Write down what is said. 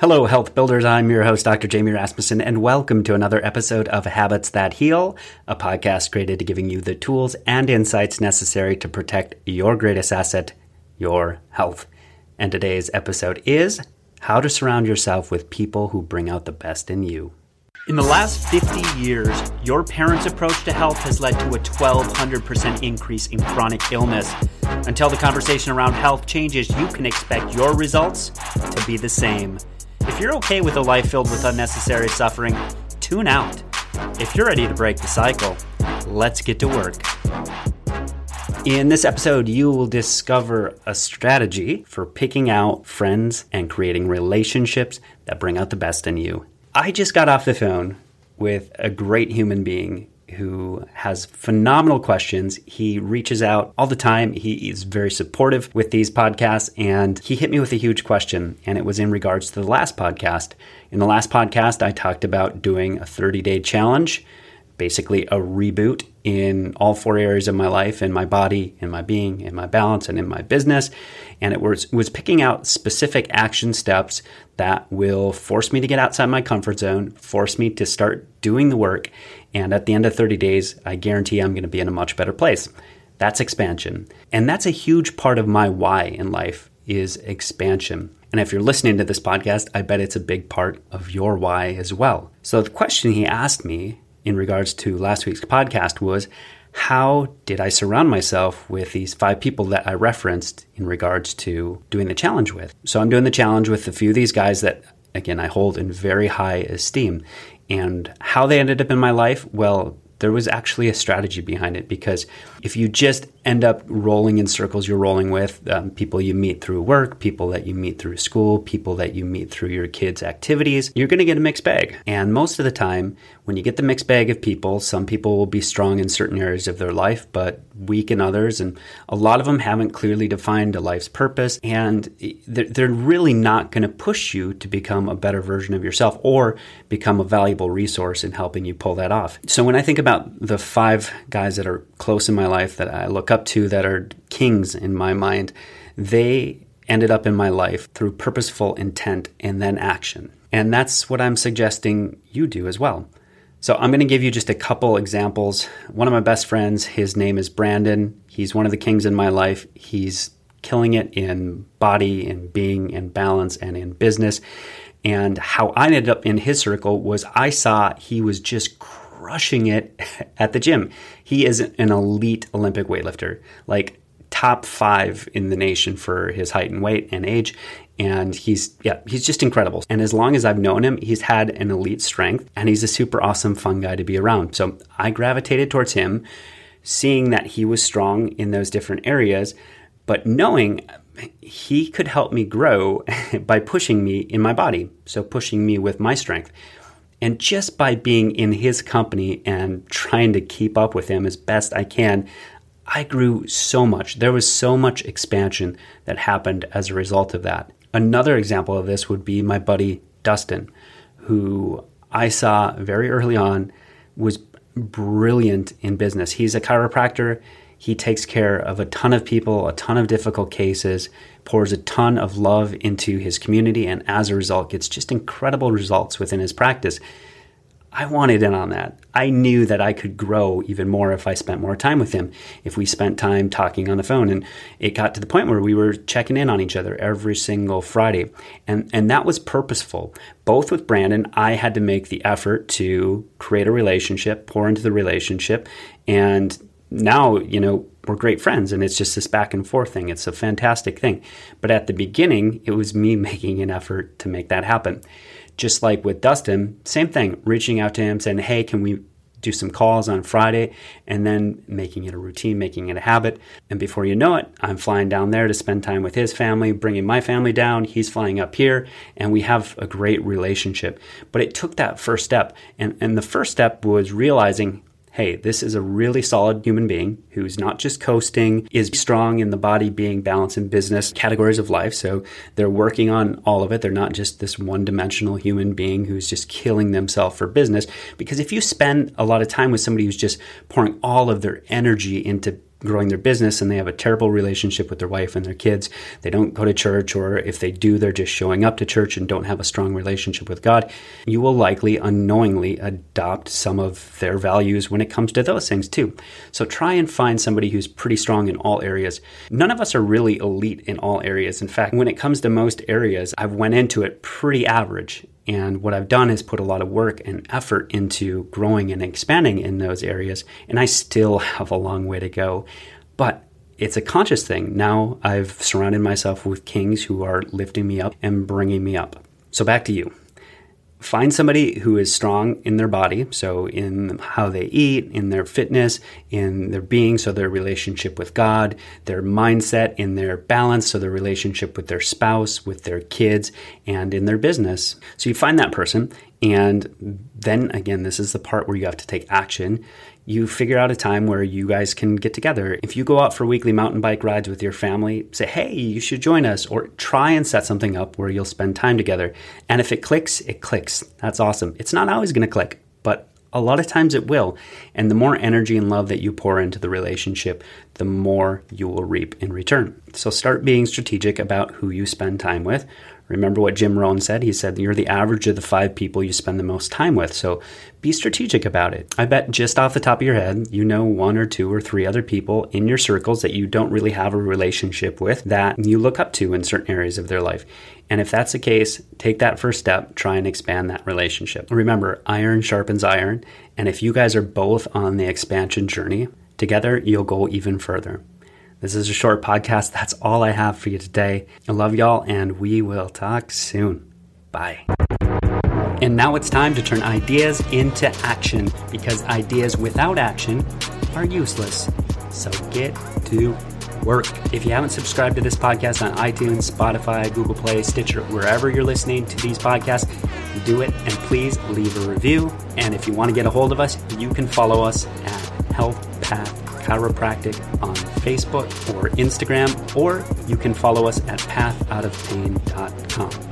Hello, health builders. I'm your host, Dr. Jamie Rasmussen, and welcome to another episode of Habits That Heal, a podcast created to giving you the tools and insights necessary to protect your greatest asset, your health. And today's episode is how to surround yourself with people who bring out the best in you. In the last 50 years, your parents' approach to health has led to a 1200% increase in chronic illness. Until the conversation around health changes, you can expect your results to be the same. If you're okay with a life filled with unnecessary suffering, tune out. If you're ready to break the cycle, let's get to work. In this episode, you will discover a strategy for picking out friends and creating relationships that bring out the best in you. I just got off the phone with a great human being who has phenomenal questions. He reaches out all the time. He is very supportive with these podcasts, and he hit me with a huge question, and it was in regards to the last podcast. In the last podcast, I talked about doing a 30 day challenge, basically a reboot in all four areas of my life in my body, in my being, in my balance, and in my business. And it was, was picking out specific action steps that will force me to get outside my comfort zone, force me to start doing the work. And at the end of 30 days, I guarantee I'm going to be in a much better place. That's expansion. And that's a huge part of my why in life is expansion. And if you're listening to this podcast, I bet it's a big part of your why as well. So the question he asked me in regards to last week's podcast was how did I surround myself with these five people that I referenced in regards to doing the challenge with? So I'm doing the challenge with a few of these guys that, again, I hold in very high esteem. And how they ended up in my life, well, there was actually a strategy behind it because if you just end up rolling in circles you're rolling with um, people you meet through work people that you meet through school people that you meet through your kids activities you're going to get a mixed bag. And most of the time when you get the mixed bag of people some people will be strong in certain areas of their life but weak in others and a lot of them haven't clearly defined a life's purpose and they're really not going to push you to become a better version of yourself or become a valuable resource in helping you pull that off. So when i think about the five guys that are close in my life that i look up to that are kings in my mind, they ended up in my life through purposeful intent and then action. And that's what I'm suggesting you do as well. So I'm going to give you just a couple examples. One of my best friends, his name is Brandon. He's one of the kings in my life. He's killing it in body and being and balance and in business. And how I ended up in his circle was I saw he was just crushing it at the gym. He is an elite Olympic weightlifter, like top five in the nation for his height and weight and age. And he's, yeah, he's just incredible. And as long as I've known him, he's had an elite strength and he's a super awesome, fun guy to be around. So I gravitated towards him, seeing that he was strong in those different areas, but knowing he could help me grow by pushing me in my body. So pushing me with my strength. And just by being in his company and trying to keep up with him as best I can, I grew so much. There was so much expansion that happened as a result of that. Another example of this would be my buddy Dustin, who I saw very early on was brilliant in business. He's a chiropractor. He takes care of a ton of people, a ton of difficult cases, pours a ton of love into his community, and as a result, gets just incredible results within his practice. I wanted in on that. I knew that I could grow even more if I spent more time with him, if we spent time talking on the phone. And it got to the point where we were checking in on each other every single Friday. And, and that was purposeful. Both with Brandon, I had to make the effort to create a relationship, pour into the relationship, and now, you know, we're great friends and it's just this back and forth thing. It's a fantastic thing. But at the beginning, it was me making an effort to make that happen. Just like with Dustin, same thing, reaching out to him saying, hey, can we do some calls on Friday and then making it a routine, making it a habit. And before you know it, I'm flying down there to spend time with his family, bringing my family down. He's flying up here, and we have a great relationship. But it took that first step. And, and the first step was realizing hey, this is a really solid human being who's not just coasting, is strong in the body, being, balance, in business categories of life. So they're working on all of it. They're not just this one dimensional human being who's just killing themselves for business. Because if you spend a lot of time with somebody who's just pouring all of their energy into growing their business and they have a terrible relationship with their wife and their kids. They don't go to church, or if they do, they're just showing up to church and don't have a strong relationship with God. You will likely unknowingly adopt some of their values when it comes to those things too. So try and find somebody who's pretty strong in all areas. None of us are really elite in all areas. In fact, when it comes to most areas, I've went into it pretty average and what I've done is put a lot of work and effort into growing and expanding in those areas. And I still have a long way to go. But it's a conscious thing. Now I've surrounded myself with kings who are lifting me up and bringing me up. So back to you find somebody who is strong in their body, so in how they eat, in their fitness, in their being, so their relationship with God, their mindset, in their balance, so their relationship with their spouse, with their kids, and in their business. So you find that person, and then again, this is the part where you have to take action you figure out a time where you guys can get together. If you go out for weekly mountain bike rides with your family, say, hey, you should join us, or try and set something up where you'll spend time together. And if it clicks, it clicks. That's awesome. It's not always going to click, but a lot of times it will. And the more energy and love that you pour into the relationship, the more you will reap in return. So start being strategic about who you spend time with. Remember what Jim Rohn said? He said, You're the average of the five people you spend the most time with. So be strategic about it. I bet just off the top of your head, you know one or two or three other people in your circles that you don't really have a relationship with that you look up to in certain areas of their life. And if that's the case, take that first step, try and expand that relationship. Remember, iron sharpens iron. And if you guys are both on the expansion journey, together you'll go even further. This is a short podcast. That's all I have for you today. I love y'all, and we will talk soon. Bye. And now it's time to turn ideas into action because ideas without action are useless. So get to work. If you haven't subscribed to this podcast on iTunes, Spotify, Google Play, Stitcher, wherever you're listening to these podcasts, do it and please leave a review. And if you want to get a hold of us, you can follow us at Health Path Chiropractic on Facebook or Instagram, or you can follow us at pathoutofpain.com.